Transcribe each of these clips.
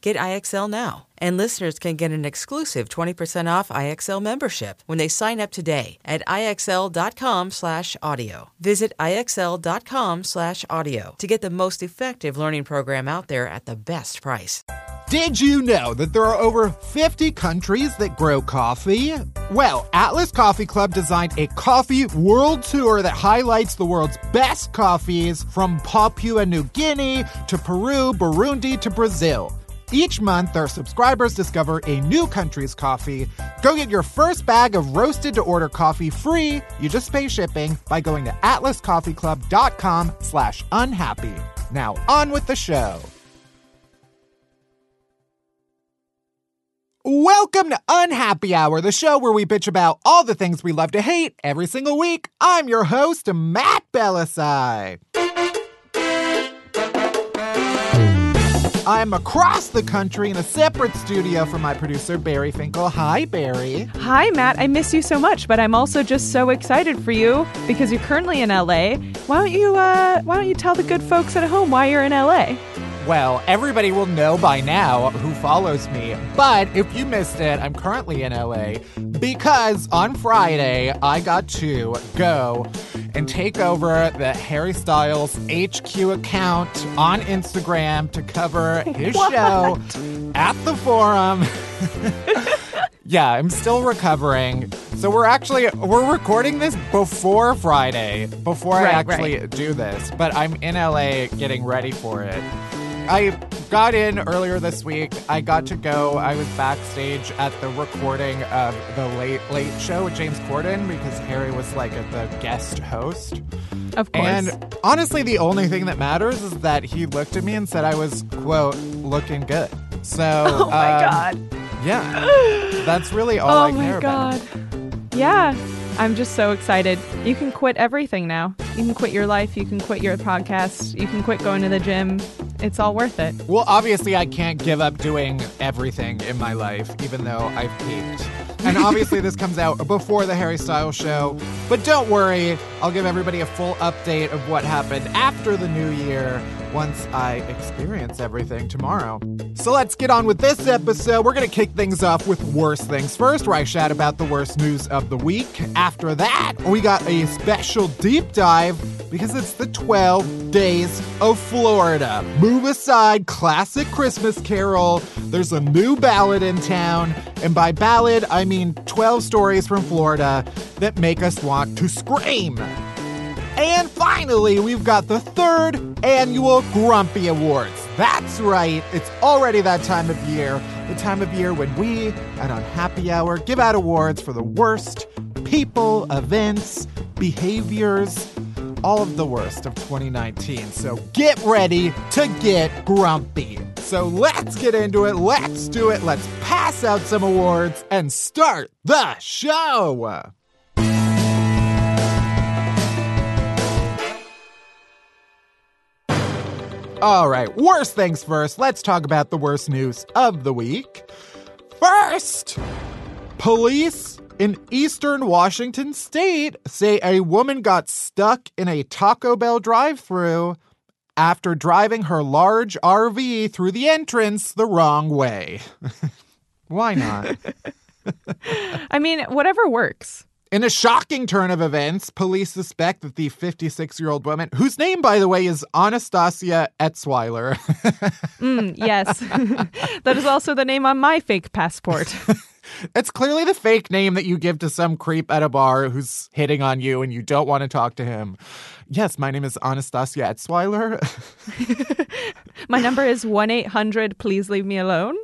Get IXL now. And listeners can get an exclusive 20% off IXL membership when they sign up today at IXL.com slash audio. Visit IXL.com slash audio to get the most effective learning program out there at the best price. Did you know that there are over 50 countries that grow coffee? Well, Atlas Coffee Club designed a coffee world tour that highlights the world's best coffees from Papua New Guinea to Peru, Burundi to Brazil. Each month, our subscribers discover a new country's coffee. Go get your first bag of roasted to order coffee free. You just pay shipping by going to atlascoffeeclub.com slash unhappy. Now on with the show. Welcome to Unhappy Hour, the show where we bitch about all the things we love to hate every single week. I'm your host, Matt Bellassai. I'm across the country in a separate studio from my producer, Bari Finkel. Hi, Bari. Hi, Matt. I miss you so much, but I'm also just so excited for you because you're currently in LA. Why don't you, uh, why don't you tell the good folks at home why you're in LA? Well, everybody will know by now who follows me, but if you missed it, I'm currently in LA because on Friday I got to go and take over the Harry Styles HQ account on Instagram to cover his What? show at the forum. yeah, I'm still recovering. So we're actually we're recording this before Friday, before I actually right. do this, but I'm in LA getting ready for it. I got in earlier this week. I got to go. I was backstage at the recording of the Late Late Show with James Corden because Harry was like the guest host. Of course. And honestly, the only thing that matters is that he looked at me and said I was, quote, looking good. So, oh my um, god. Yeah. That's really all oh I care my god. about. Yeah. I'm just so excited. You can quit everything now. You can quit your life. You can quit your podcast. You can quit going to the gym. It's all worth it. Well, obviously, I can't give up doing everything in my life, even though I've peaked. And obviously, this comes out before the Harry Styles show. But don't worry, I'll give everybody a full update of what happened after the new year once I experience everything tomorrow. So let's get on with this episode. We're going to kick things off with worst things first, where I shout about the worst news of the week. After that, we got a special deep dive because it's the 12 days of Florida. Move aside, classic Christmas carol. There's a new ballad in town. And by ballad, I mean 12 stories from Florida that make us want to scream. And finally, we've got the third annual Grumpy Awards. That's right, it's already that time of year, the time of year when we at Unhappy Hour give out awards for the worst people, events, behaviors, all of the worst of 2019. So get ready to get grumpy. So let's get into it. Let's do it. Let's pass out some awards and start the show. All right, worst things first. Let's talk about the worst news of the week. First, police in eastern Washington state say a woman got stuck in a Taco Bell drive through after driving her large RV through the entrance the wrong way. Why not? I mean, whatever works. In a shocking turn of events, police suspect that the 56 year old woman, whose name, by the way, is Anastasia Etzweiler. Mm, yes. that is also the name on my fake passport. it's clearly the fake name that you give to some creep at a bar who's hitting on you and you don't want to talk to him. Yes, my name is Anastasia Etzweiler. my number is 1 800 Please Leave Me Alone.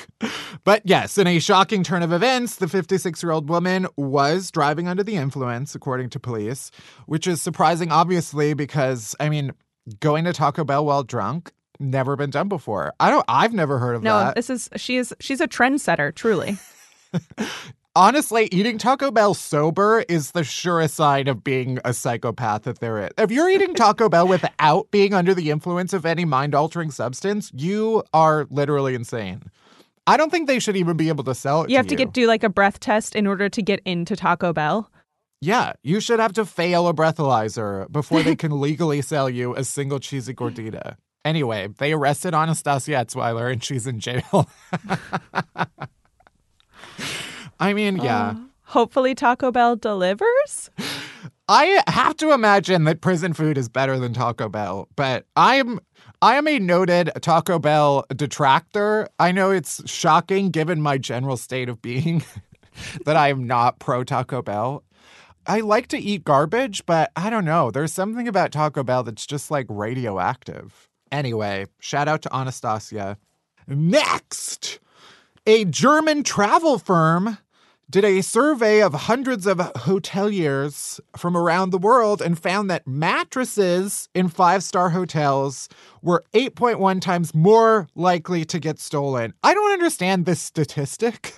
but yes, in a shocking turn of events, the 56 year old woman was driving under the influence, according to police, which is surprising, obviously, because, I mean, going to Taco Bell while drunk never been done before. I don't I've never heard of no, that. No, this is she is she's a trendsetter, truly. Honestly, eating Taco Bell sober is the surest sign of being a psychopath that there is. If you're eating Taco Bell without being under the influence of any mind altering substance, you are literally insane. I don't think they should even be able to sell it. You have to to get do like a breath test in order to get into Taco Bell. Yeah, you should have to fail a breathalyzer before they can legally sell you a single cheesy gordita. Anyway, they arrested Anastasia Etzweiler and she's in jail. I mean, yeah. Uh, hopefully Taco Bell delivers. I have to imagine that prison food is better than Taco Bell, but I am I am a noted Taco Bell detractor. I know it's shocking given my general state of being that I am not pro Taco Bell. I like to eat garbage, but I don't know. There's something about Taco Bell that's just like radioactive. Anyway, shout out to Anastasia. Next, a German travel firm did a survey of hundreds of hoteliers from around the world and found that mattresses in five star hotels were 8.1 times more likely to get stolen. I don't understand this statistic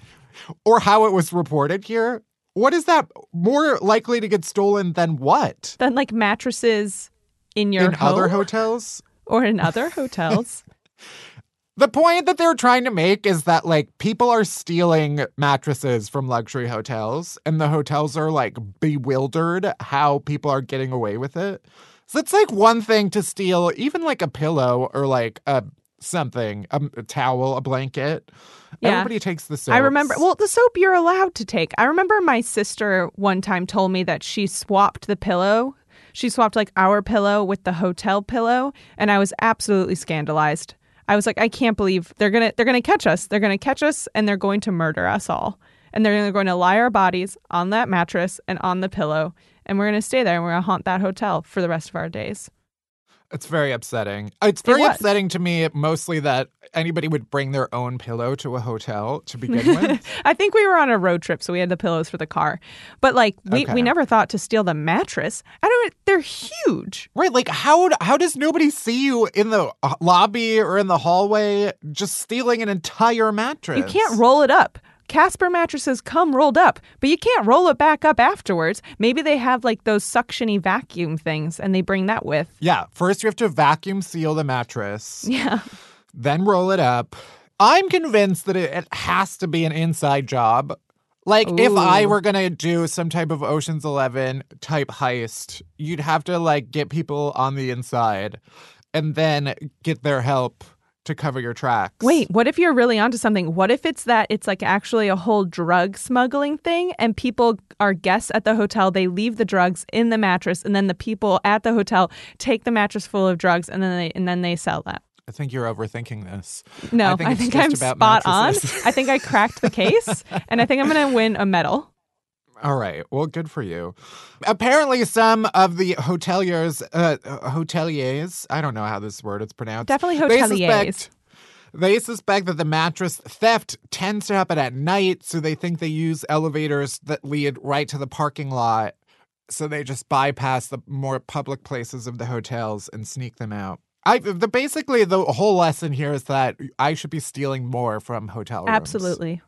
or how it was reported here. What is that more likely to get stolen than what? Than like mattresses in your in home? other hotels or in other hotels. The point that they're trying to make is that like people are stealing mattresses from luxury hotels and the hotels are like bewildered how people are getting away with it. So it's like one thing to steal even like a pillow or like a something, a, a towel, a blanket. Yeah. Everybody takes the soap. I remember, well, the soap you're allowed to take. I remember my sister one time told me that she swapped the pillow. She swapped like our pillow with the hotel pillow, and I was absolutely scandalized. I was like, I can't believe they're gonna they're gonna catch us. They're gonna catch us and they're going to murder us all. And they're going to lie our bodies on that mattress and on the pillow, and we're gonna stay there and we're gonna haunt that hotel for the rest of our days. It's very upsetting. It's very it upsetting to me, mostly that anybody would bring their own pillow to a hotel to begin with. I think we were on a road trip, so we had the pillows for the car. But like, we, okay. we never thought to steal the mattress. I don't. They're huge, right? Like, how how does nobody see you in the uh, lobby or in the hallway just stealing an entire mattress? You can't roll it up. Casper mattresses come rolled up, but you can't roll it back up afterwards. Maybe they have like those suctiony vacuum things and they bring that with. Yeah. First, you have to vacuum seal the mattress. Yeah. Then roll it up. I'm convinced that it, has to be an inside job. Like Ooh. if I were gonna do some type of Ocean's Eleven type heist, you'd have to like get people on the inside and then get their help to cover your tracks. Wait, what if you're really onto something? What if it's that it's like actually a whole drug smuggling thing and people are guests at the hotel, they leave the drugs in the mattress and then the people at the hotel take the mattress full of drugs and then they and then they sell that. I think you're overthinking this. No, I think, I think I'm spot mattresses. on. I think I cracked the case and I think I'm going to win a medal. All right. Well, good for you. Apparently, some of the hoteliers, uh, hoteliers, I don't know how this word is pronounced. Definitely hoteliers. They suspect, they suspect that the mattress theft tends to happen at night, so they think they use elevators that lead right to the parking lot. so they just bypass the more public places of the hotels and sneak them out. I the basically the whole lesson here is that I should be stealing more from hotel rooms. Absolutely.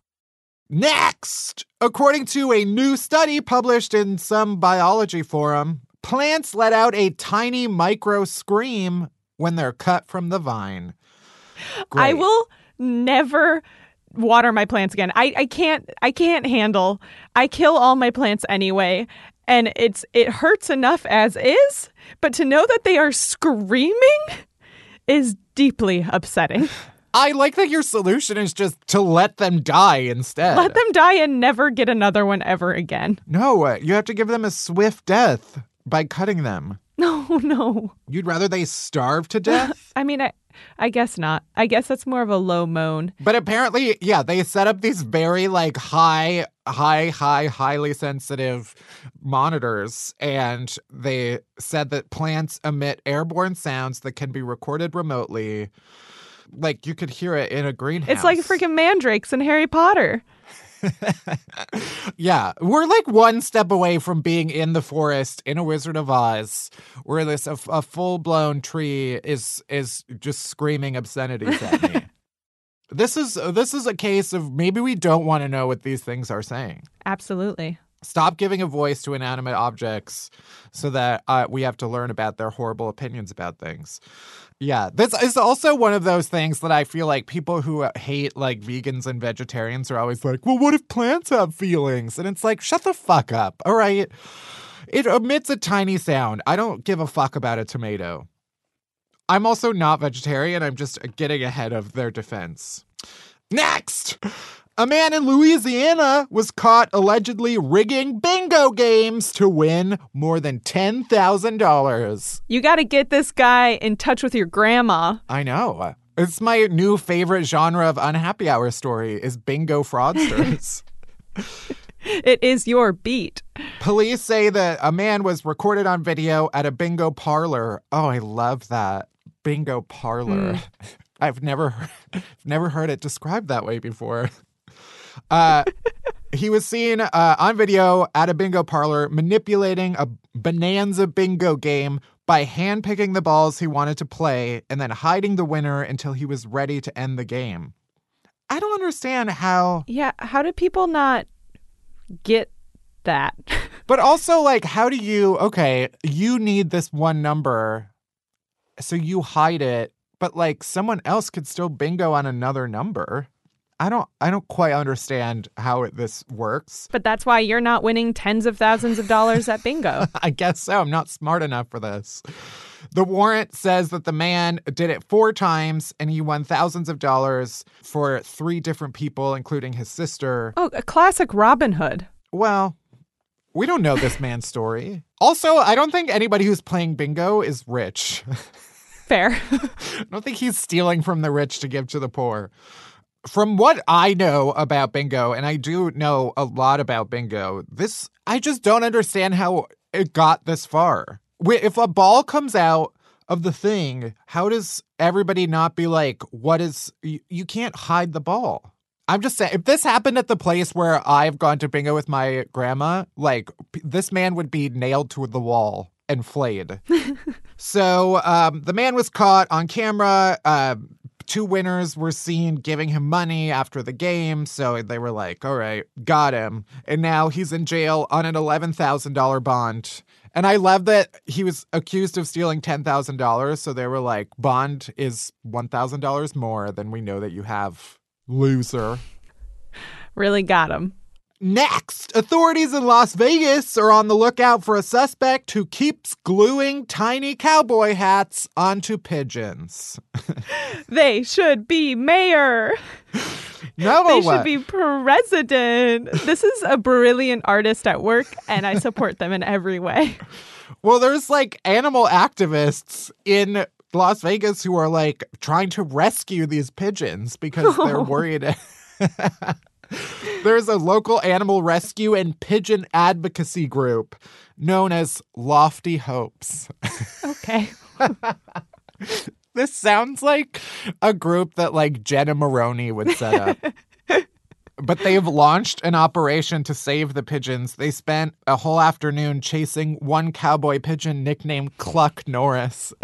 Next, according to a new study published in some biology forum, plants let out a tiny micro scream when they're cut from the vine. I will never water my plants again. I, I can't I can't handle. I kill all my plants anyway. And it's it hurts enough as is, but to know that they are screaming is deeply upsetting. I like that your solution is just to let them die instead. Let them die and never get another one ever again. No, uh, you have to give them a swift death by cutting them. No, no. You'd rather they starve to death? I mean, I I guess not. I guess that's more of a low moan. but apparently, yeah, they set up these very like high, high, high, highly sensitive monitors, and they said that plants emit airborne sounds that can be recorded remotely. Like you could hear it in a greenhouse. It's like freaking mandrakes in Harry Potter. yeah, we're like one step away from being in the forest in a Wizard of Oz, where this a, a full blown tree is is just screaming obscenities at me. this is this is a case of maybe we don't want to know what these things are saying. Absolutely. Stop giving a voice to inanimate objects, so that uh, we have to learn about their horrible opinions about things. Yeah, this is also one of those things that I feel like people who hate like vegans and vegetarians are always like, well, what if plants have feelings? And it's like, shut the fuck up. All right. It emits a tiny sound. I don't give a fuck about a tomato. I'm also not vegetarian. I'm just getting ahead of their defense. Next! A man in Louisiana was caught allegedly rigging bingo games to win more than $10,000. You got to get this guy in touch with your grandma. I know. It's my new favorite genre of unhappy hour story is bingo fraudsters. It is your beat. Police say that a man was recorded on video at a bingo parlor. Oh, I love that. Bingo parlor. Hmm. I've never never heard it described that way before. Uh he was seen uh, on video at a bingo parlor manipulating a bonanza bingo game by handpicking the balls he wanted to play and then hiding the winner until he was ready to end the game. I don't understand how Yeah, how do people not get that? But also, like, how do you? Okay, you need this one number, so you hide it. But like, someone else could still bingo on another number. I don't. I don't quite understand how it, this works. but that's why you're not winning tens of thousands of dollars at bingo. I guess so. I'm not smart enough for this. The warrant says that the man did it four times and he won thousands of dollars for three different people, including his sister. oh, a classic Robin Hood. Well, we don't know this man's story. Also, I don't think anybody who's playing bingo is rich. Fair. I don't think he's stealing from the rich to give to the poor. From what I know about bingo, and I do know a lot about bingo, this I just don't understand how it got this far. If a ball comes out of the thing, how does everybody not be like, what is you, you can't hide the ball? I'm just saying, if this happened at the place where I've gone to bingo with my grandma, like p- this man would be nailed to the wall and flayed. so um, the man was caught on camera. Uh, two winners were seen giving him money after the game. So they were like, all right, got him. And now he's in jail on an $11,000 bond. And I love that he was accused of stealing $10,000. So they were like, bond is $1,000 more than we know that you have, loser. really got him. Next, authorities in Las Vegas are on the lookout for a suspect who keeps gluing tiny cowboy hats onto pigeons. They should be mayor. No, They should be president. This is a brilliant artist at work, and I support them in every way. Well, there's like animal activists in Las Vegas who are like trying to rescue these pigeons because they're worried. There's a local animal rescue and pigeon advocacy group known as Lofty Hopes. Okay. This sounds like a group that like Jenna Maroney would set up. but they've launched an operation to save the pigeons. They spent a whole afternoon chasing one cowboy pigeon nicknamed Cluck Norris.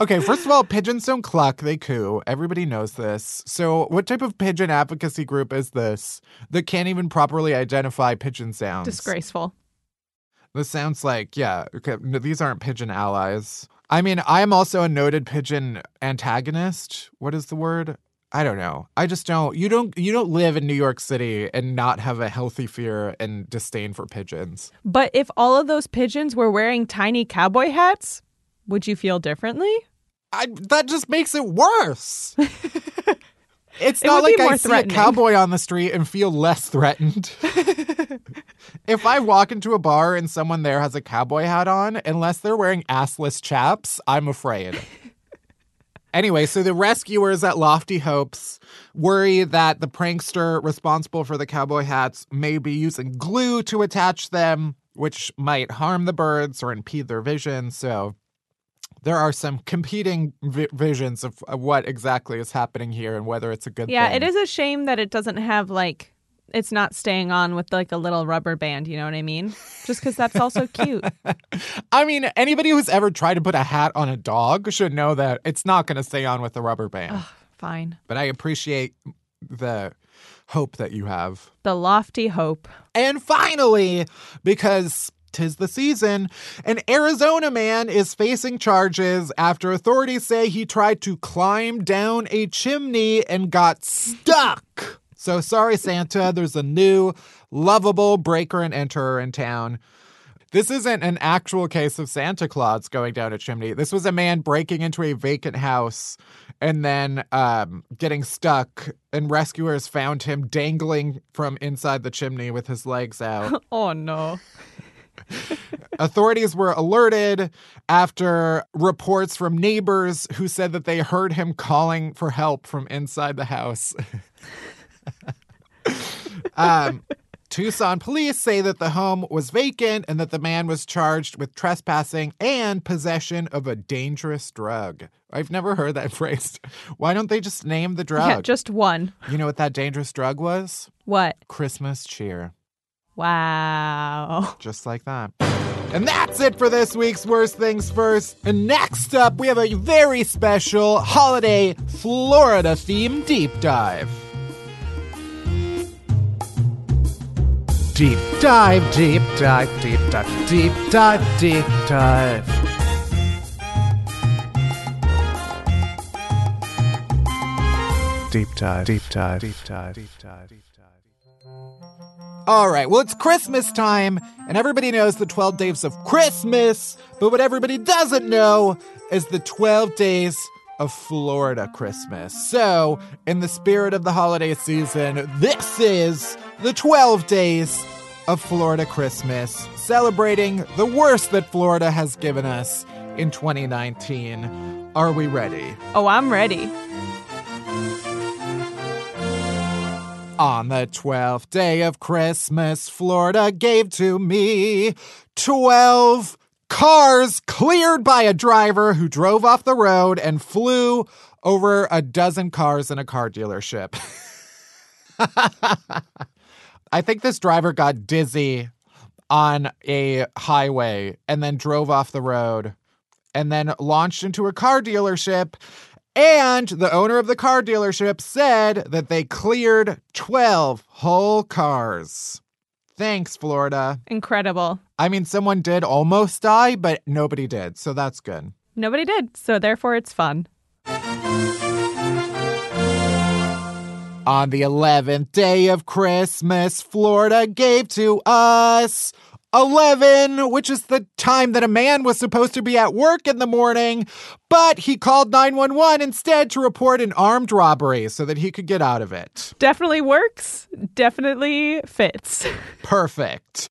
okay, first of all, pigeons don't cluck, they coo. Everybody knows this. So, what type of pigeon advocacy group is this that can't even properly identify pigeon sounds? Disgraceful. This sounds like, yeah, okay, no, these aren't pigeon allies. I mean, I'm also a noted pigeon antagonist. What is the word? I don't know. I just don't. You don't. You don't live in New York City and not have a healthy fear and disdain for pigeons. But if all of those pigeons were wearing tiny cowboy hats, would you feel differently? I, that just makes it worse. It's It not like I see a cowboy on the street and feel less threatened. if I walk into a bar and someone there has a cowboy hat on, unless they're wearing assless chaps, I'm afraid. anyway, so the rescuers at Lofty Hopes worry that the prankster responsible for the cowboy hats may be using glue to attach them, which might harm the birds or impede their vision. So there are some competing vi- visions of, of what exactly is happening here and whether it's a good Yeah, thing. it is a shame that it doesn't have like it's not staying on with like a little rubber band, you know what I mean? Just cuz that's also cute. I mean, anybody who's ever tried to put a hat on a dog should know that it's not going to stay on with a rubber band. Fine. But I appreciate the hope that you have. The lofty hope. And finally, because tis the season, an Arizona man is facing charges after authorities say he tried to climb down a chimney and got stuck. So sorry, Santa, there's a new lovable breaker and enterer in town. This isn't an actual case of Santa Claus going down a chimney. This was a man breaking into a vacant house and then um, getting stuck, and rescuers found him dangling from inside the chimney with his legs out. Oh no. Authorities were alerted after reports from neighbors who said that they heard him calling for help from inside the house. um, Tucson police say that the home was vacant and that the man was charged with trespassing and possession of a dangerous drug. I've never heard that phrase. Why don't they just name the drug? Yeah, just one. you know what that dangerous drug was? What? Christmas cheer. Wow. Just like that. And that's it for this week's Worst Things First. And next up, we have a very special holiday Florida theme deep dive. Deep dive, deep dive, deep dive, deep dive, deep dive. Deep dive, deep dive, deep dive, deep dive. All right, well, it's Christmas time, and everybody knows the 12 days of Christmas, but what everybody doesn't know is the 12 days of Florida Christmas. So, in the spirit of the holiday season, this is the 12 days of Florida Christmas, celebrating the worst that Florida has given us in 2019. Are we ready? Oh, I'm ready. On the twelfth day of Christmas, Florida gave to me 12 cars cleared by a driver who drove off the road and flew over a dozen cars in a car dealership. I think this driver got dizzy on a highway and then drove off the road and then launched into a car dealership. And the owner of the car dealership said that they cleared 12 whole cars. Thanks, Florida. Incredible. I mean, someone did almost die, but nobody did. So that's good. Nobody did, so therefore it's fun. On the 11th day of Christmas, Florida gave to us 11, which is the time that a man was supposed to be at work in the morning, but he called 911 instead to report an armed robbery so that he could get out of it. Definitely works. Definitely fits. Perfect.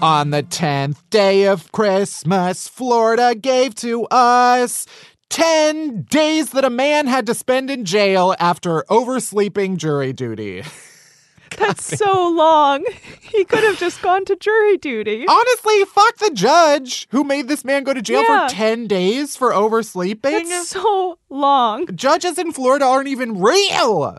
On the 10th day of Christmas, Florida gave to us 10 days that a man had to spend in jail after oversleeping jury duty. That's so long. He could have just gone to jury duty. Honestly, fuck the judge who made this man go to jail Yeah. for 10 days for oversleeping. That's so long. Judges in Florida aren't even real.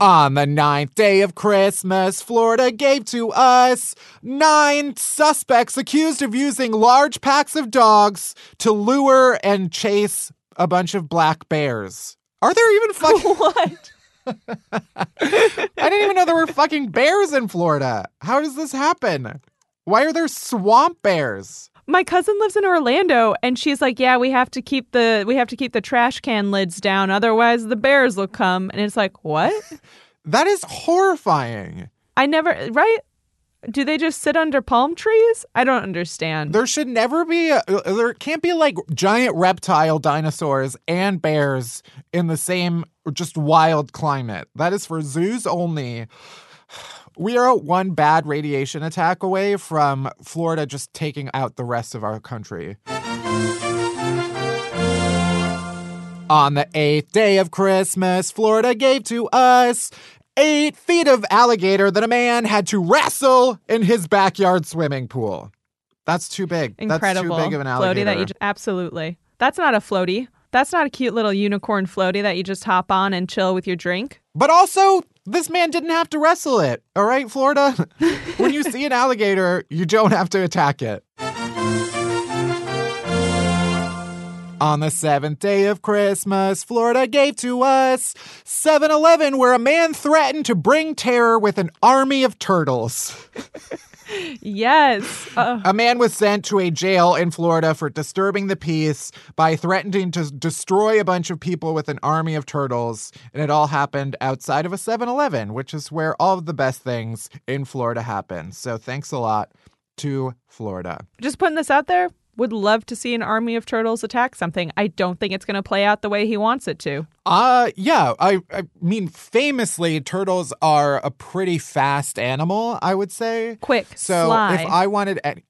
On the ninth day of Christmas, Florida gave to us nine suspects accused of using large packs of dogs to lure and chase a bunch of black bears. Are there even fucking. What? I didn't even know there were fucking bears in Florida. How does this happen? Why are there swamp bears? My cousin lives in Orlando and she's like, "Yeah, we have to keep the we have to keep the trash can lids down otherwise the bears will come." And it's like, "What?" That is horrifying. I never right? Do they just sit under palm trees? I don't understand. There should never be, a, there can't be like giant reptile dinosaurs and bears in the same just wild climate. That is for zoos only. We are one bad radiation attack away from Florida just taking out the rest of our country. On the eighth day of Christmas, Florida gave to us eight feet of alligator that a man had to wrestle in his backyard swimming pool. That's too big. Incredible. That's too big of an alligator. Floaty that you just, absolutely. That's not a floaty. That's not a cute little unicorn floaty that you just hop on and chill with your drink. But also, this man didn't have to wrestle it. All right, Florida? when you see an alligator, you don't have to attack it. On the seventh day of Christmas, Florida gave to us 7 Eleven, where a man threatened to bring terror with an army of turtles. Yes. Uh, A man was sent to a jail in Florida for disturbing the peace by threatening to destroy a bunch of people with an army of turtles. And it all happened outside of a 7 Eleven, which is where all of the best things in Florida happen. So thanks a lot to Florida. just putting this out there. Would love to see an army of turtles attack something. I don't think it's going to play out the way he wants it to. Uh yeah, I I mean famously turtles are a pretty fast animal, I would say. Quick, So sly. if I wanted any-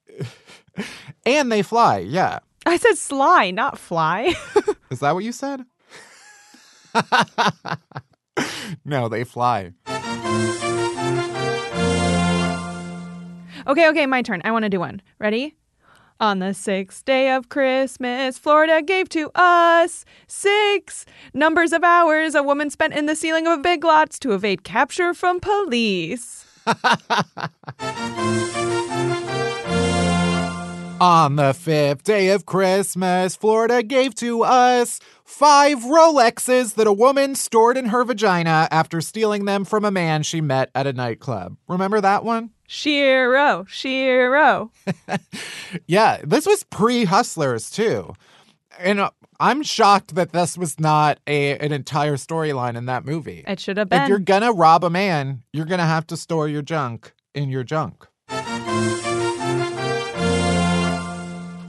and they fly, yeah. I said sly, not fly. Is that what you said? no, they fly. Okay, okay, my turn. I want to do one. Ready? On the sixth day of Christmas, Florida gave to us six numbers of hours a woman spent in the ceiling of big lots to evade capture from police. On the fifth day of Christmas, Florida gave to us five Rolexes that a woman stored in her vagina after stealing them from a man she met at a nightclub. Remember that one? Shiro, Shiro. Yeah, this was pre Hustlers too. And uh, I'm shocked that this was not a an entire storyline in that movie. It should have been. If you're gonna rob a man, you're gonna have to store your junk in your junk.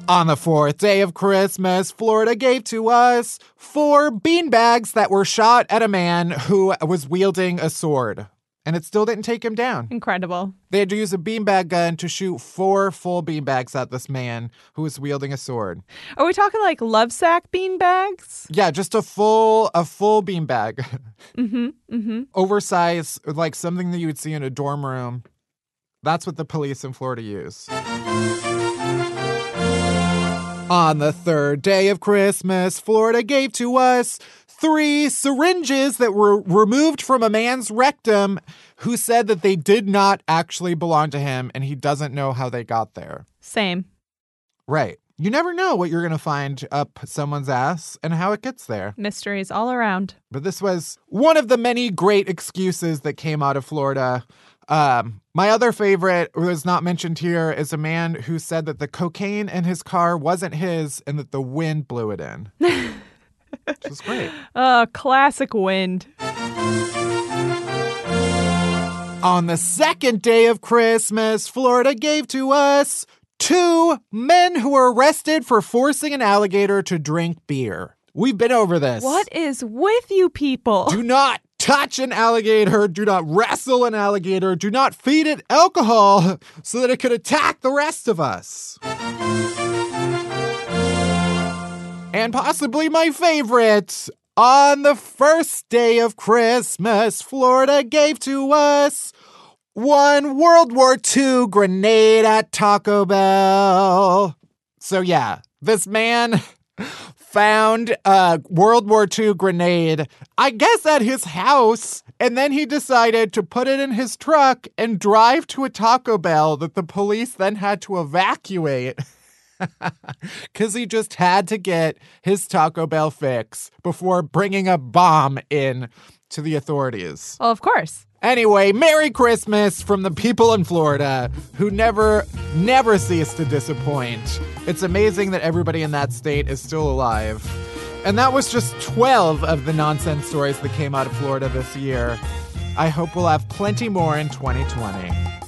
On the fourth day of Christmas, Florida gave to us four beanbags that were shot at a man who was wielding a sword. And it still didn't take him down. Incredible. They had to use a beanbag gun to shoot four full beanbags at this man who was wielding a sword. Are we talking like love sack bean bags? Yeah, just a full a full beanbag. Mm-hmm. Mm-hmm. Oversized, like something that you would see in a dorm room. That's what the police in Florida use. On the third day of Christmas, Florida gave to us three syringes that were removed from a man's rectum who said that they did not actually belong to him and he doesn't know how they got there. Same. Right. You never know what you're going to find up someone's ass and how it gets there. Mysteries all around. But this was one of the many great excuses that came out of Florida. Um, my other favorite, who is not mentioned here, is a man who said that the cocaine in his car wasn't his and that the wind blew it in. Which is great. Oh, classic wind. On the second day of Christmas, Florida gave to us two men who were arrested for forcing an alligator to drink beer. We've been over this. What is with you people? Do not touch an alligator. Do not wrestle an alligator. Do not feed it alcohol so that it could attack the rest of us. And possibly my favorite On the first day of Christmas, Florida gave to us one World War II grenade at Taco Bell. So, yeah, this man found a World War II grenade, I guess at his house, and then he decided to put it in his truck and drive to a Taco Bell that the police then had to evacuate. Because he just had to get his Taco Bell fix before bringing a bomb in to the authorities. Well, of course. Anyway, Merry Christmas from the people in Florida who never, never cease to disappoint. It's amazing that everybody in that state is still alive. And that was just 12 of the nonsense stories that came out of Florida this year. I hope we'll have plenty more in 2020.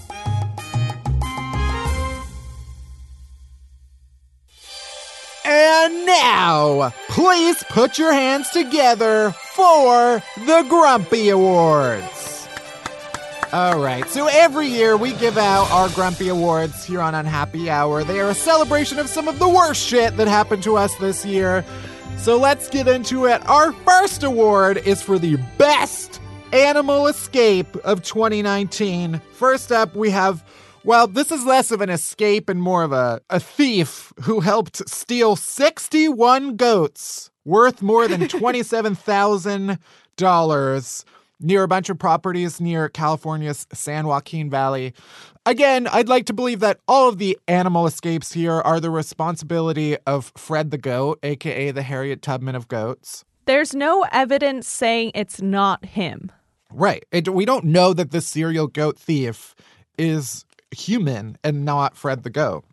And now, please put your hands together for the Grumpy Awards. All right, so every year we give out our Grumpy Awards here on Unhappy Hour. They are a celebration of some of the worst shit that happened to us this year. So let's get into it. Our first award is for the best animal escape of 2019. First up, we have well, this is less of an escape and more of a, a thief who helped steal 61 goats worth more than $27,000 near a bunch of properties near California's San Joaquin Valley. Again, I'd like to believe that all of the animal escapes here are the responsibility of Fred the goat, aka the Harriet Tubman of goats. There's no evidence saying it's not him. Right. It, we don't know that the serial goat thief is human and not Fred the goat.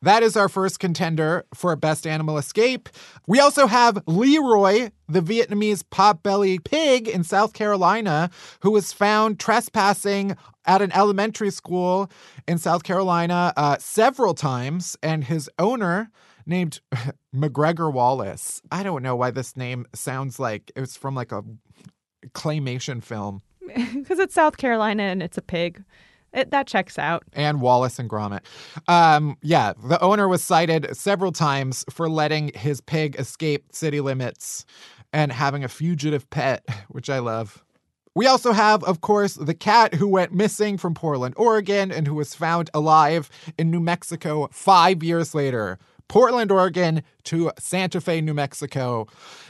That is our first contender for Best Animal Escape. We also have Leroy, the Vietnamese potbelly pig in South Carolina, who was found trespassing at an elementary school in South Carolina uh, several times, and his owner, named McGregor Wallace. I don't know why this name sounds like it was from like a claymation film. Because it's South Carolina and it's a pig. It, that checks out. And Wallace and Gromit. Um, yeah, the owner was cited several times for letting his pig escape city limits and having a fugitive pet, which I love. We also have, of course, the cat who went missing from Portland, Oregon, and who was found alive in New Mexico five years later. Portland, Oregon to Santa Fe, New Mexico.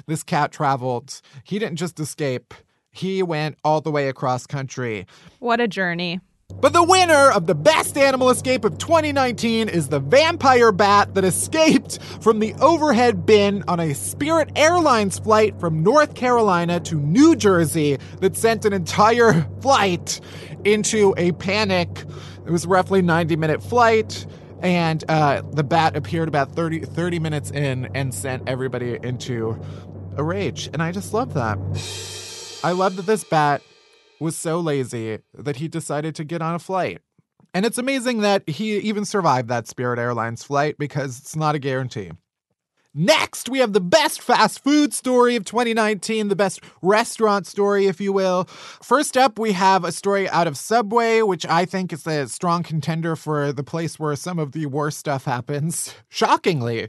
This cat traveled. He didn't just escape, he went all the way across country. What a journey. But the winner of the best animal escape of 2019 is the vampire bat that escaped from the overhead bin on a Spirit Airlines flight from North Carolina to New Jersey that sent an entire flight into a panic. It was roughly 90 minute flight. And uh, the bat appeared about 30, 30 minutes in and sent everybody into a rage. And I just love that. I love that this bat was so lazy that he decided to get on a flight. And it's amazing that he even survived that Spirit Airlines flight because it's not a guarantee. Next, we have the best fast food story of 2019, the best restaurant story, if you will. First up, we have a story out of Subway, which I think is a strong contender for the place where some of the worst stuff happens. Shockingly,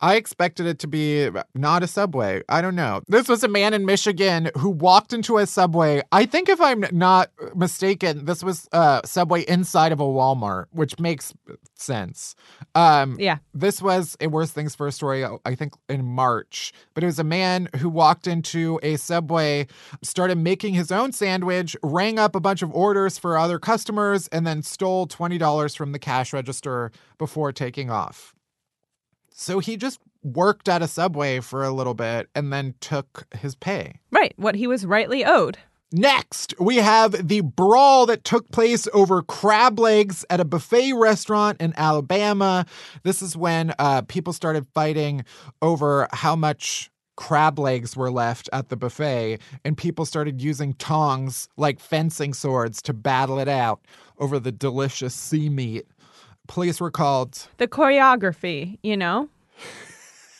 I expected it to be not a Subway. I don't know. This was a man in Michigan who walked into a Subway. I think, if I'm not mistaken, this was a Subway inside of a Walmart, which makes sense. Um, yeah. This was a worst things first story I think in March, but it was a man who walked into a Subway, started making his own sandwich, rang up a bunch of orders for other customers, and then stole $20 from the cash register before taking off. So he just worked at a Subway for a little bit and then took his pay. Right, what he was rightly owed. Next, we have the brawl that took place over crab legs at a buffet restaurant in Alabama. This is when uh, people started fighting over how much crab legs were left at the buffet, and people started using tongs like fencing swords to battle it out over the delicious sea meat. Police were called. The choreography, you know?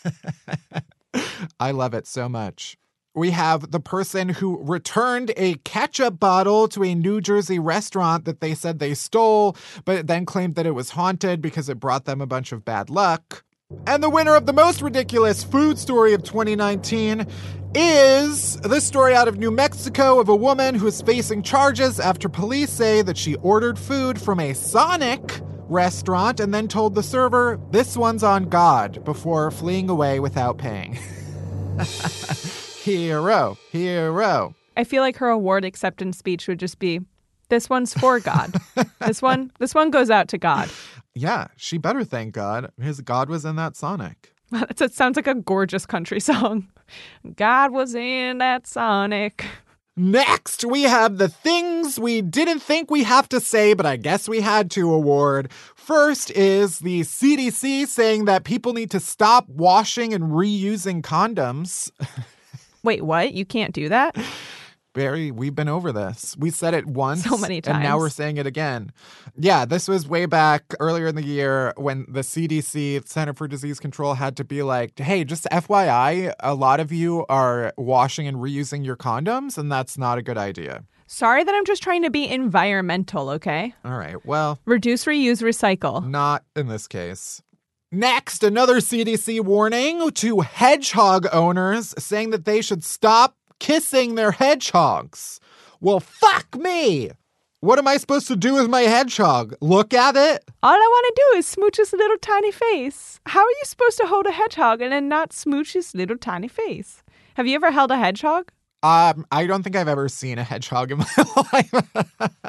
I love it so much we have the person who returned a ketchup bottle to a New Jersey restaurant that they said they stole, but then claimed that it was haunted because it brought them a bunch of bad luck. And the winner of the most ridiculous food story of 2019 is this story out of New Mexico of a woman who is facing charges after police say that she ordered food from a Sonic restaurant and then told the server, This one's on God, before fleeing away without paying. hero, hero. I feel like her award acceptance speech would just be this one's for God. this one this one goes out to God. Yeah, she better thank God. His God was in that Sonic. It sounds like a gorgeous country song. God was in that Sonic. Next, we have the things we didn't think we have to say, but I guess we had to award. First is the CDC saying that people need to stop washing and reusing condoms. Wait, what? You can't do that? Bari, we've been over this. We said it once so many times. And now we're saying it again. Yeah, this was way back earlier in the year when the CDC, Center for Disease Control, had to be like, hey, just FYI, a lot of you are washing and reusing your condoms, and that's not a good idea. Sorry that I'm just trying to be environmental, okay? All right, well. Reduce, reuse, recycle. Not in this case. Next, another CDC warning to hedgehog owners saying that they should stop kissing their hedgehogs. Well, fuck me. What am I supposed to do with my hedgehog? Look at it? All I want to do is smooch his little tiny face. How are you supposed to hold a hedgehog and then not smooch his little tiny face? Have you ever held a hedgehog? Um, I don't think I've ever seen a hedgehog in my life.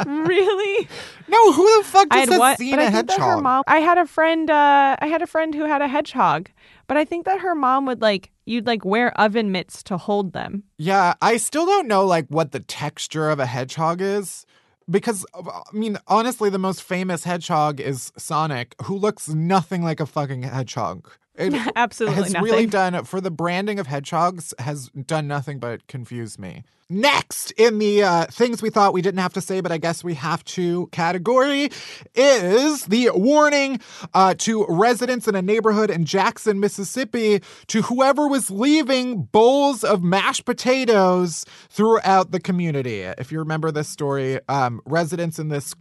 really? No, who the fuck just has what, seen a I think that her hedgehog? mom, I had a friend. Uh, I had a friend who had a hedgehog, but I think that her mom would like you'd like wear oven mitts to hold them. Yeah, I still don't know like what the texture of a hedgehog is. Because I mean, honestly, the most famous hedgehog is Sonic, who looks nothing like a fucking hedgehog. It Absolutely has nothing. really done for the branding of hedgehogs has done nothing but confuse me. Next in the uh, things we thought we didn't have to say, but I guess we have to category is the warning uh, to residents in a neighborhood in Jackson, Mississippi, to whoever was leaving bowls of mashed potatoes throughout the community. If you remember this story, um, residents in this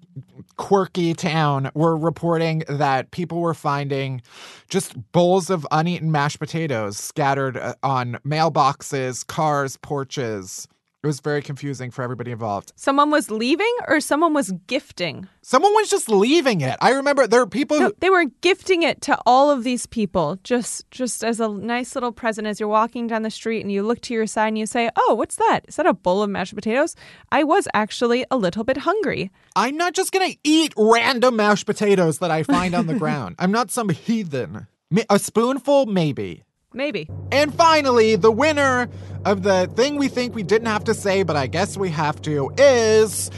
quirky town were reporting that people were finding just bowls of uneaten mashed potatoes scattered uh, on mailboxes, cars, porches. It was very confusing for everybody involved. Someone was leaving or someone was gifting? Someone was just leaving it. I remember there are people who No, they were gifting it to all of these people just just as a nice little present as you're walking down the street and you look to your side and you say, "Oh, what's that? Is that a bowl of mashed potatoes?" I was actually a little bit hungry. I'm not just going to eat random mashed potatoes that I find on the ground. I'm not some heathen. A spoonful, maybe. Maybe. And finally, the winner of the thing we think we didn't have to say, but I guess we have to, is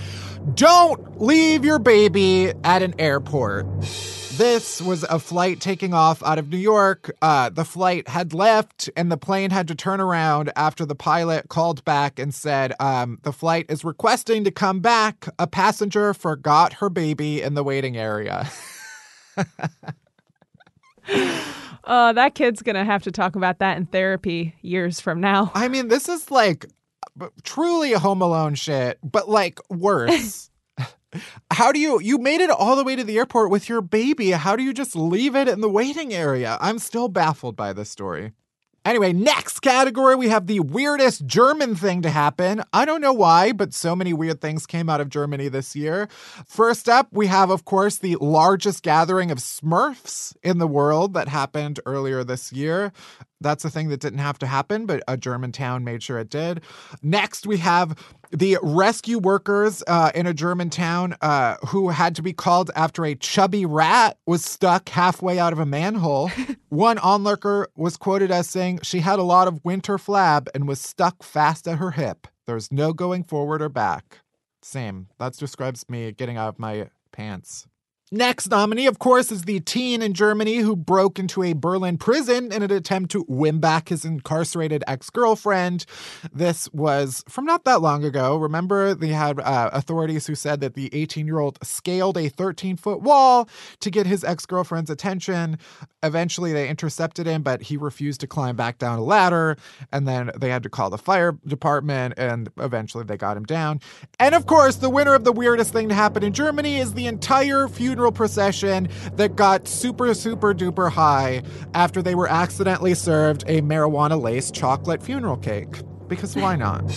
don't leave your baby at an airport. This was a flight taking off out of New York. Uh, the flight had left, and the plane had to turn around after the pilot called back and said, um, The flight is requesting to come back. A passenger forgot her baby in the waiting area. Uh, that kid's gonna have to talk about that in therapy years from now. I mean, this is like truly a Home Alone shit, but like worse. How do you you made it all the way to the airport with your baby? How do you just leave it in the waiting area? I'm still baffled by this story. Anyway, next category, we have the weirdest German thing to happen. I don't know why, but so many weird things came out of Germany this year. First up, we have, of course, the largest gathering of Smurfs in the world that happened earlier this year. That's a thing that didn't have to happen, but a German town made sure it did. Next, we have the rescue workers uh, in a German town uh, who had to be called after a chubby rat was stuck halfway out of a manhole. One onlooker was quoted as saying she had a lot of winter flab and was stuck fast at her hip. There's no going forward or back. Same. That describes me getting out of my pants. Next nominee, of course, is the teen in Germany who broke into a Berlin prison in an attempt to win back his incarcerated ex girlfriend. This was from not that long ago. Remember, they had uh, authorities who said that the 18 year old scaled a 13 foot wall to get his ex girlfriend's attention. Eventually, they intercepted him, but he refused to climb back down a ladder. And then they had to call the fire department, and eventually they got him down. And of course, the winner of the weirdest thing to happen in Germany is the entire funeral funeral procession that got super, super duper high after they were accidentally served a marijuana laced chocolate funeral cake. Because why not?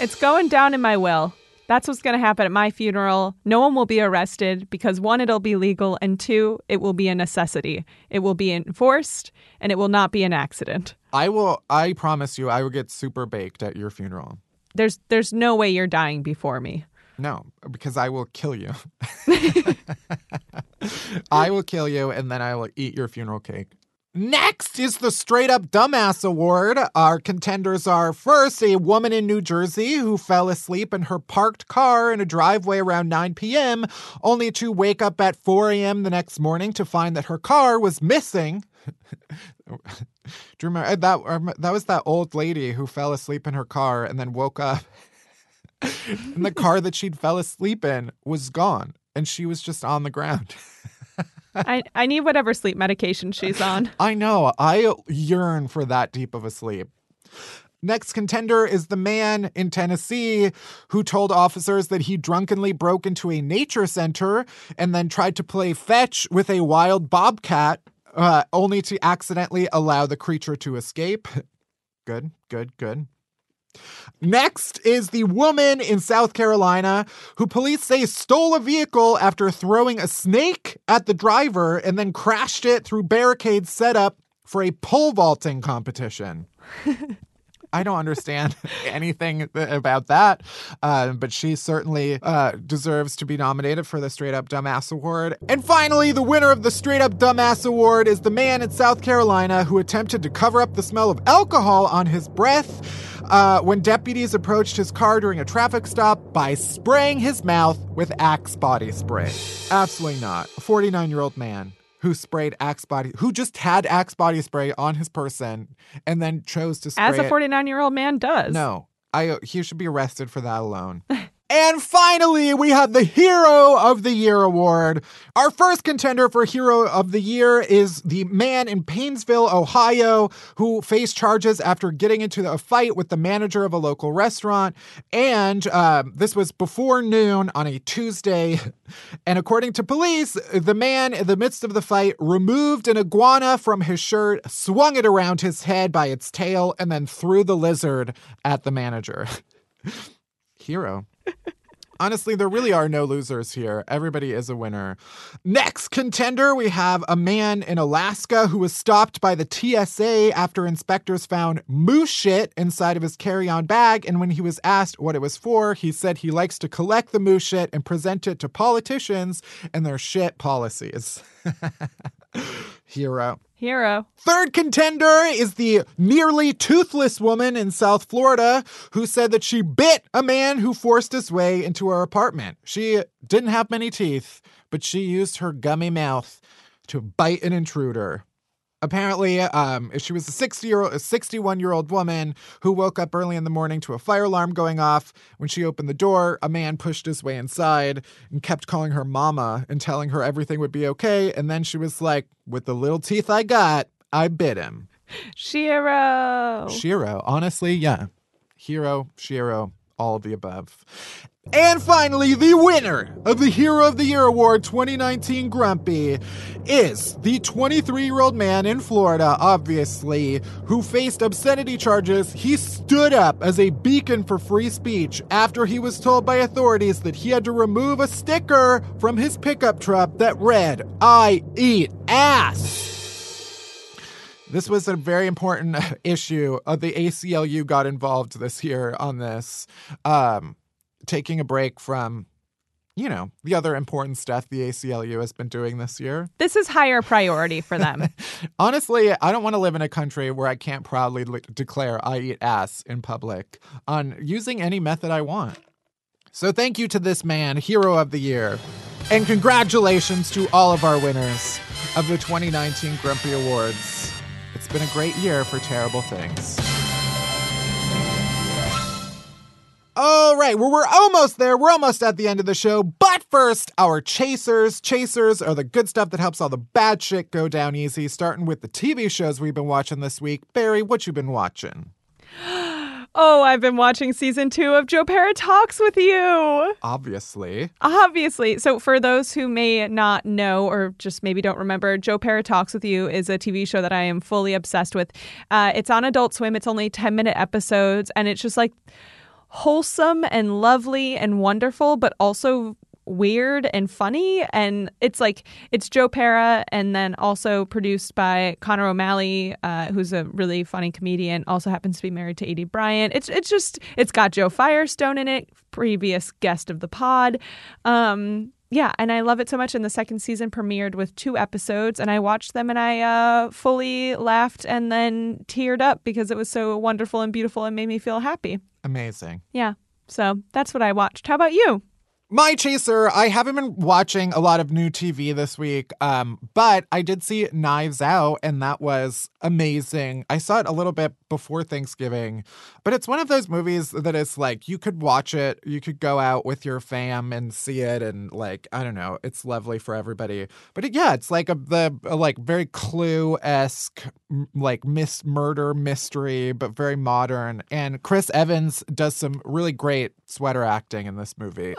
It's going down in my will. That's what's going to happen at my funeral. No one will be arrested because one, it'll be legal, and two, it will be a necessity. It will be enforced, and it will not be an accident. I will, I promise you, I will get super baked at your funeral. There's, there's no way you're dying before me. No, because I will kill you. I will kill you, and then I will eat your funeral cake. Next is the Straight Up Dumbass Award. Our contenders are first, a woman in New Jersey who fell asleep in her parked car in a driveway around 9 p.m., only to wake up at 4 a.m. the next morning to find that her car was missing. Do you remember uh, that? Um, that was that old lady who fell asleep in her car and then woke up. And the car that she'd fell asleep in was gone, and she was just on the ground. I, I need whatever sleep medication she's on. I know. I yearn for that deep of a sleep. Next contender is the man in Tennessee who told officers that he drunkenly broke into a nature center and then tried to play fetch with a wild bobcat, uh, only to accidentally allow the creature to escape. Good, good, good. Next is the woman in South Carolina who police say stole a vehicle after throwing a snake at the driver and then crashed it through barricades set up for a pole vaulting competition. I don't understand anything about that, uh, but she certainly uh, deserves to be nominated for the Straight Up Dumbass Award. And finally, the winner of the Straight Up Dumbass Award is the man in South Carolina who attempted to cover up the smell of alcohol on his breath uh, when deputies approached his car during a traffic stop by spraying his mouth with Axe body spray. Absolutely not. A 49 year old man who sprayed Axe body, who just had Axe body spray on his person and then chose to spray As a 49 year old man does. No, I he should be arrested for that alone. And finally, we have the Hero of the Year award. Our first contender for Hero of the Year is the man in Painesville, Ohio, who faced charges after getting into a fight with the manager of a local restaurant. And uh, this was before noon on a Tuesday. And according to police, the man in the midst of the fight removed an iguana from his shirt, swung it around his head by its tail, and then threw the lizard at the manager. Hero. Honestly, there really are no losers here. Everybody is a winner. Next contender, we have a man in Alaska who was stopped by the TSA after inspectors found moose shit inside of his carry on bag. And when he was asked what it was for, he said he likes to collect the moose shit and present it to politicians and their shit policies. Hero. Hero. Third contender is the nearly toothless woman in South Florida who said that she bit a man who forced his way into her apartment. She didn't have many teeth, but she used her gummy mouth to bite an intruder. Apparently, um, she was a 60 year old, a 61 year old woman who woke up early in the morning to a fire alarm going off. When she opened the door, a man pushed his way inside and kept calling her mama and telling her everything would be okay. And then she was like, "With the little teeth I got, I bit him." Shiro. Shiro, honestly, yeah, hero, Shiro, all of the above. And finally, the winner of the Hero of the Year Award 2019 Grumpy is the 23 year old man in Florida, obviously, who faced obscenity charges. He stood up as a beacon for free speech after he was told by authorities that he had to remove a sticker from his pickup truck that read, I eat ass. This was a very important issue. Uh, the ACLU got involved this year on this. Um, taking a break from you know, the other important stuff the ACLU has been doing this year. This is higher priority for them. Honestly, I don't want to live in a country where I can't proudly le- declare I eat ass in public on using any method I want. So thank you to this man, Hero of the Year. And congratulations to all of our winners of the 2019 Grumpy Awards. It's been a great year for terrible things. All right, well, we're almost there. We're almost at the end of the show. But first, our chasers. Chasers are the good stuff that helps all the bad shit go down easy, starting with the TV shows we've been watching this week. Bari, what you been watching? Oh, I've been watching season two of Joe Pera Talks with You. Obviously. Obviously. So, for those who may not know or just maybe don't remember, Joe Pera Talks with You is a TV show that I am fully obsessed with. Uh, it's on Adult Swim, it's only 10 minute episodes, and it's just like wholesome and lovely and wonderful, but also weird and funny. And it's like, it's Joe Pera and then also produced by Connor O'Malley, uh, who's a really funny comedian, also happens to be married to Aidy Bryant. It's, it's just, it's got Jo Firestone in it, previous guest of the pod. Um, yeah, and I love it so much. And the second season premiered with two episodes, and I watched them and I uh, fully laughed and then teared up because it was so wonderful and beautiful and made me feel happy. Amazing. Yeah, so that's what I watched. How about you? My chaser, I haven't been watching a lot of new TV this week, um, but I did see Knives Out, and that was amazing. I saw it a little bit before Thanksgiving, but it's one of those movies that is like you could watch it, you could go out with your fam and see it, and like I don't know, it's lovely for everybody. But it, yeah, it's like a the a, like very Clue esque like miss murder mystery, but very modern. And Chris Evans does some really great sweater acting in this movie.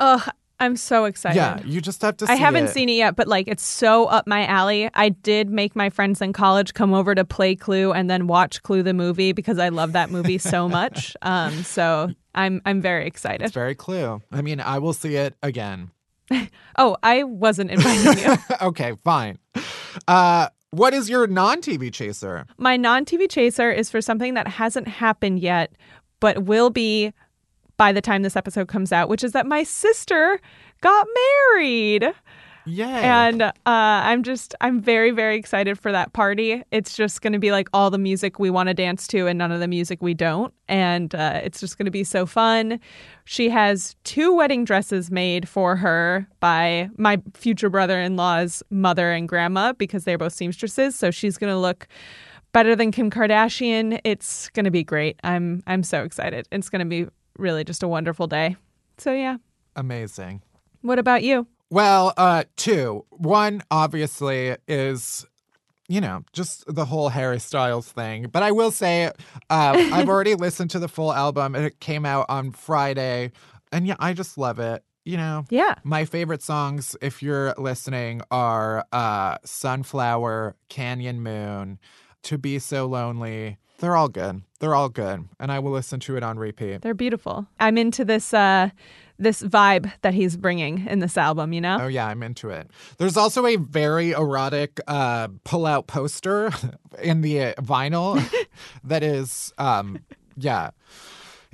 I'm so excited. Yeah, you just have to. I haven't it. seen it yet, but like it's so up my alley. I did make my friends in college come over to play Clue and then watch Clue the movie because I love that movie so much. Um, so I'm I'm very excited. It's very Clue. I mean, I will see it again. oh, I wasn't inviting you. okay, fine. Uh, what is your non-TV chaser? My non-TV chaser is for something that hasn't happened yet, but will be by the time this episode comes out, which is that my sister got married. Yeah. And uh, I'm just, I'm very, very excited for that party. It's just going to be like all the music we want to dance to and none of the music we don't. And uh, it's just going to be so fun. She has two wedding dresses made for her by my future brother in law's mother and grandma because they're both seamstresses. So she's going to look better than Kim Kardashian. It's going to be great. I'm, I'm so excited. It's going to be really just a wonderful day. So, yeah. Amazing. What about you? Well, uh, two. One, obviously, is you know, just the whole Harry Styles thing. But I will say, uh, I've already listened to the full album. and It came out on Friday. And yeah, I just love it. You know, yeah. My favorite songs, if you're listening, are uh, Sunflower, Canyon Moon, To Be So Lonely. They're all good. They're all good. And I will listen to it on repeat. They're beautiful. I'm into this. Uh, this vibe that he's bringing in this album, you know? Oh yeah, I'm into it. There's also a very erotic uh, pull-out poster in the uh, vinyl that is, um, yeah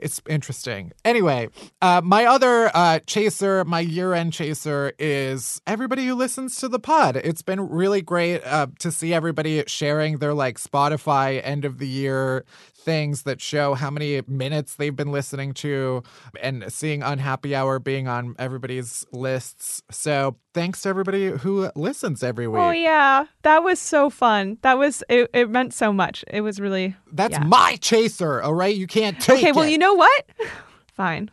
it's interesting. Anyway, uh, my other uh, chaser, my year end chaser, is everybody who listens to the pod. It's been really great uh, to see everybody sharing their like Spotify end of the year things that show how many minutes they've been listening to and seeing Unhappy Hour being on everybody's lists. So thanks to everybody who listens every oh, week. Oh, yeah. That was so fun. That was, it, it meant so much. It was really. That's yeah. my chaser, all right? You can't take Okay, well, it. you know what? Fine.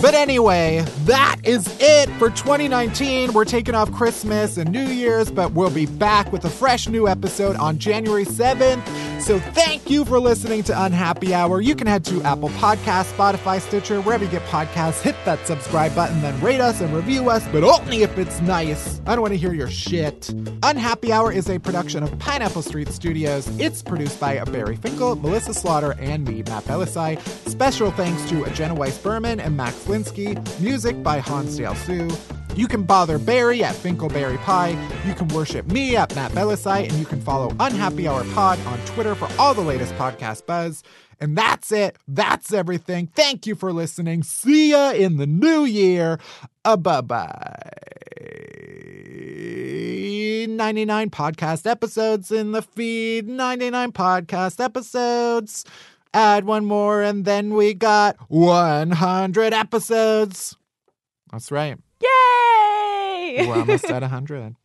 But anyway, that is it for 2019. We're taking off Christmas and New Year's, but we'll be back with a fresh new episode on January 7th. So thank you for listening to Unhappy Hour. You can head to Apple Podcasts, Spotify, Stitcher, wherever you get podcasts. Hit that subscribe button, then rate us and review us, but only if it's nice. I don't want to hear your shit. Unhappy Hour is a production of Pineapple Street Studios. It's produced by Bari Finkel, Melissa Slaughter, and me, Matt Bellassai. Special thanks to Jenna Weiss Berman and Max Linsky. Music by Hansdale Hsu. You can bother Bari at Finkelbari Pie. You can worship me at Matt Bellassai, and you can follow Unhappy Hour Pod on Twitter for all the latest podcast buzz. And that's it. That's everything. Thank you for listening. See ya in the new year. Uh, bye bye. 99 podcast episodes in the feed. 99 podcast episodes. Add one more, and then we got 100 episodes. That's right. Yay! We're almost at 100.